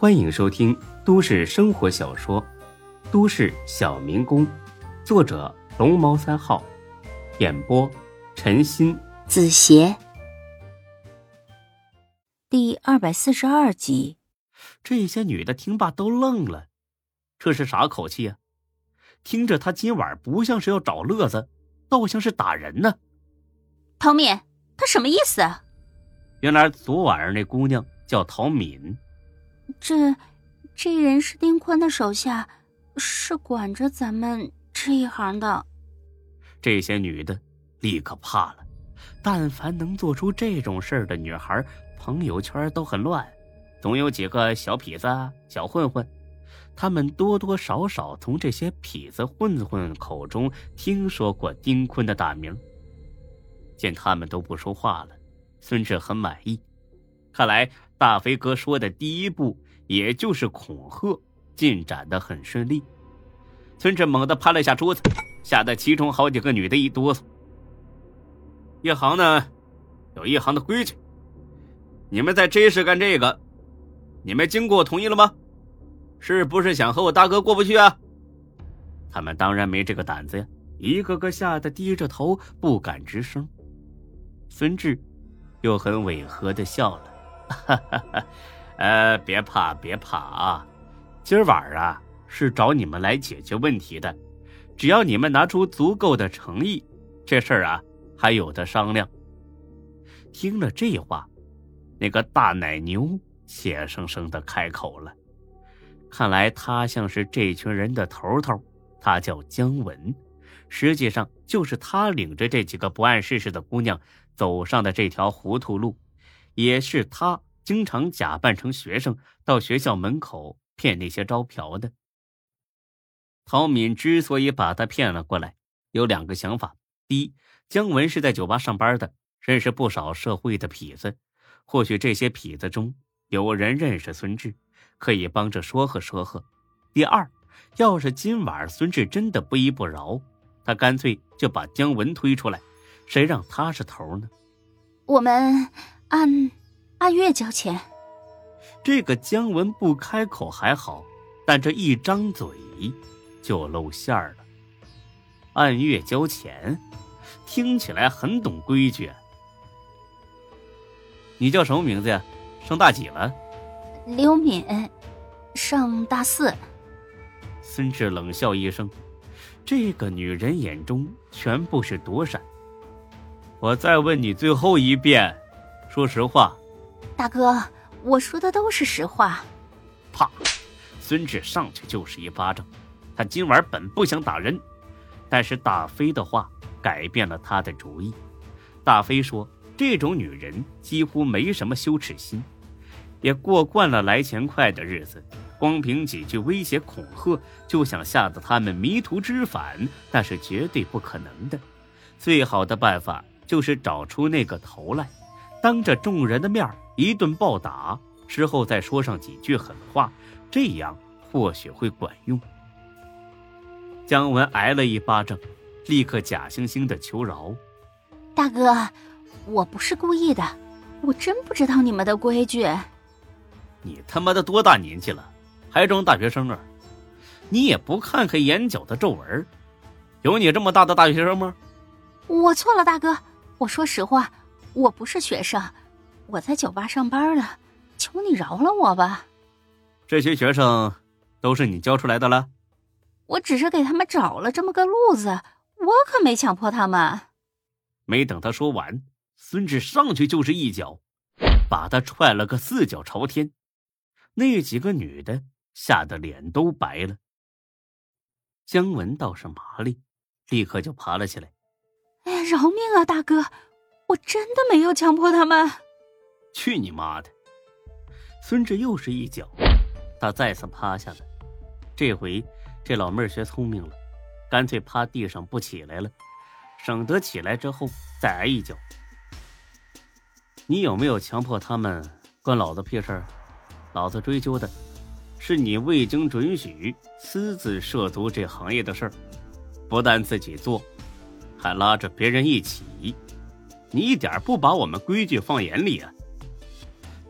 欢迎收听都市生活小说《都市小民工》，作者龙猫三号，演播陈鑫、子邪，第二百四十二集。这些女的听罢都愣了，这是啥口气呀？听着，他今晚不像是要找乐子，倒像是打人呢。陶敏，他什么意思啊？原来昨晚上那姑娘叫陶敏。这，这人是丁坤的手下，是管着咱们这一行的。这些女的立刻怕了。但凡能做出这种事儿的女孩，朋友圈都很乱，总有几个小痞子、小混混。他们多多少少从这些痞子混混口中听说过丁坤的大名。见他们都不说话了，孙志很满意。看来大飞哥说的第一步，也就是恐吓，进展的很顺利。孙志猛地拍了下桌子，吓得其中好几个女的一哆嗦。一行呢，有一行的规矩。你们在这时干这个，你们经过同意了吗？是不是想和我大哥过不去啊？他们当然没这个胆子呀，一个个吓得低着头，不敢吱声。孙志又很违和的笑了，哈哈哈，呃，别怕，别怕啊，今儿晚啊是找你们来解决问题的，只要你们拿出足够的诚意，这事儿啊还有的商量。听了这话，那个大奶牛怯生生的开口了，看来他像是这群人的头头，他叫姜文。实际上就是他领着这几个不谙世事的姑娘走上的这条糊涂路，也是他经常假扮成学生到学校门口骗那些招嫖的。陶敏之所以把他骗了过来，有两个想法：第一，姜文是在酒吧上班的，认识不少社会的痞子，或许这些痞子中有人认识孙志，可以帮着说和说和；第二，要是今晚孙志真的不依不饶。他干脆就把姜文推出来，谁让他是头呢？我们按按月交钱。这个姜文不开口还好，但这一张嘴就露馅儿了。按月交钱，听起来很懂规矩。你叫什么名字呀？上大几了？刘敏，上大四。孙志冷笑一声。这个女人眼中全部是躲闪。我再问你最后一遍，说实话。大哥，我说的都是实话。啪！孙志上去就是一巴掌。他今晚本不想打人，但是大飞的话改变了他的主意。大飞说：“这种女人几乎没什么羞耻心，也过惯了来钱快的日子。”光凭几句威胁恐吓就想吓得他们迷途知返，那是绝对不可能的。最好的办法就是找出那个头来，当着众人的面一顿暴打，之后再说上几句狠话，这样或许会管用。姜文挨了一巴掌，立刻假惺惺的求饶：“大哥，我不是故意的，我真不知道你们的规矩。你他妈的多大年纪了？”还装大学生啊！你也不看看眼角的皱纹，有你这么大的大学生吗？我错了，大哥，我说实话，我不是学生，我在酒吧上班呢，求你饶了我吧。这些学生都是你教出来的了？我只是给他们找了这么个路子，我可没强迫他们。没等他说完，孙志上去就是一脚，把他踹了个四脚朝天。那几个女的。吓得脸都白了。姜文倒是麻利，立刻就爬了起来。哎呀，饶命啊，大哥！我真的没有强迫他们。去你妈的！孙志又是一脚，他再次趴下了。这回这老妹儿学聪明了，干脆趴地上不起来了，省得起来之后再挨一脚。你有没有强迫他们？关老子屁事儿？老子追究的。是你未经准许私自涉足这行业的事儿，不但自己做，还拉着别人一起，你一点不把我们规矩放眼里啊！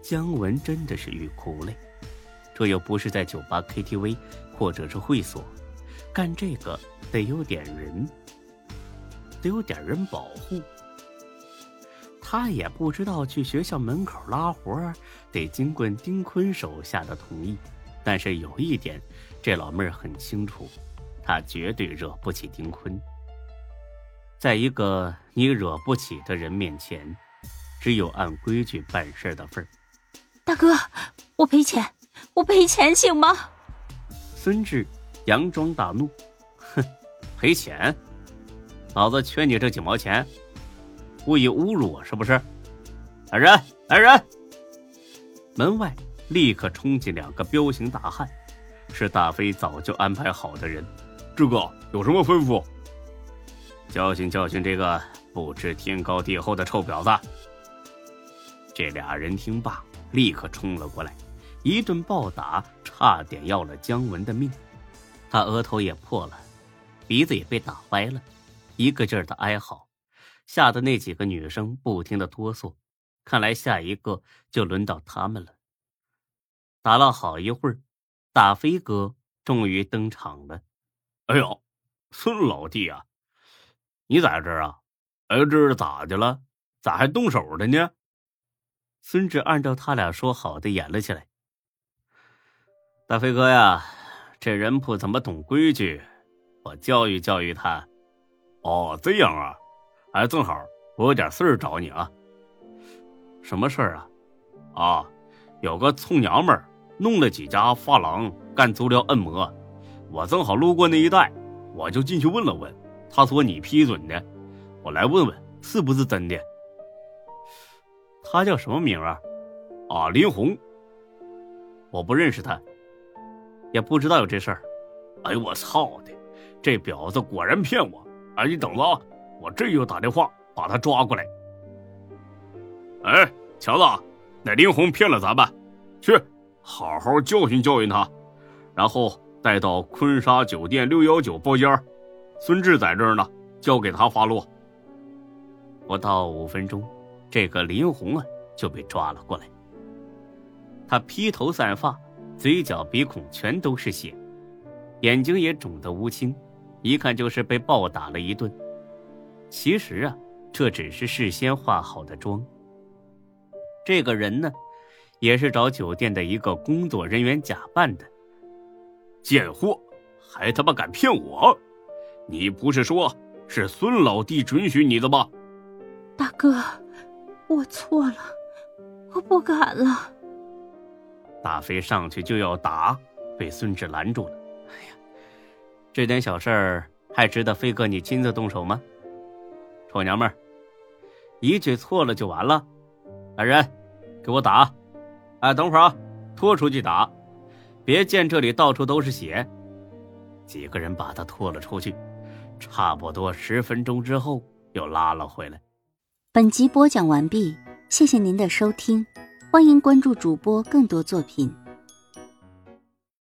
姜文真的是欲哭无泪，这又不是在酒吧、KTV 或者是会所，干这个得有点人，得有点人保护。他也不知道去学校门口拉活得经过丁坤手下的同意，但是有一点，这老妹儿很清楚，他绝对惹不起丁坤。在一个你惹不起的人面前，只有按规矩办事的份儿。大哥，我赔钱，我赔钱行吗？孙志佯装大怒，哼，赔钱？老子缺你这几毛钱？故意侮辱我是不是？来人，来人！门外立刻冲进两个彪形大汉，是大飞早就安排好的人。志哥有什么吩咐？教训教训这个不知天高地厚的臭婊子！这俩人听罢，立刻冲了过来，一顿暴打，差点要了姜文的命。他额头也破了，鼻子也被打歪了，一个劲儿的哀嚎。吓得那几个女生不停的哆嗦，看来下一个就轮到他们了。打了好一会儿，大飞哥终于登场了。哎呦，孙老弟啊，你在这儿啊？哎，这是咋的了？咋还动手的呢？孙志按照他俩说好的演了起来。大飞哥呀，这人不怎么懂规矩，我教育教育他。哦，这样啊。哎，正好我有点事儿找你啊。什么事儿啊？啊，有个臭娘们弄了几家发廊干足疗按摩，我正好路过那一带，我就进去问了问。他说你批准的，我来问问是不是真的。他叫什么名啊？啊，林红。我不认识他，也不知道有这事儿。哎呦我操的，这婊子果然骗我！哎，你等着啊！我这就打电话把他抓过来。哎，强子，那林红骗了咱们，去好好教训教训他，然后带到坤沙酒店六幺九包间。孙志在这儿呢，交给他发落。不到五分钟，这个林红啊就被抓了过来。他披头散发，嘴角鼻孔全都是血，眼睛也肿得乌青，一看就是被暴打了一顿。其实啊，这只是事先化好的妆。这个人呢，也是找酒店的一个工作人员假扮的。贱货，还他妈敢骗我！你不是说是孙老弟准许你的吗？大哥，我错了，我不敢了。大飞上去就要打，被孙志拦住了。哎呀，这点小事儿还值得飞哥你亲自动手吗？臭娘们儿，一句错了就完了。来人，给我打！哎，等会儿啊，拖出去打，别见这里到处都是血。几个人把他拖了出去，差不多十分钟之后又拉了回来。本集播讲完毕，谢谢您的收听，欢迎关注主播更多作品。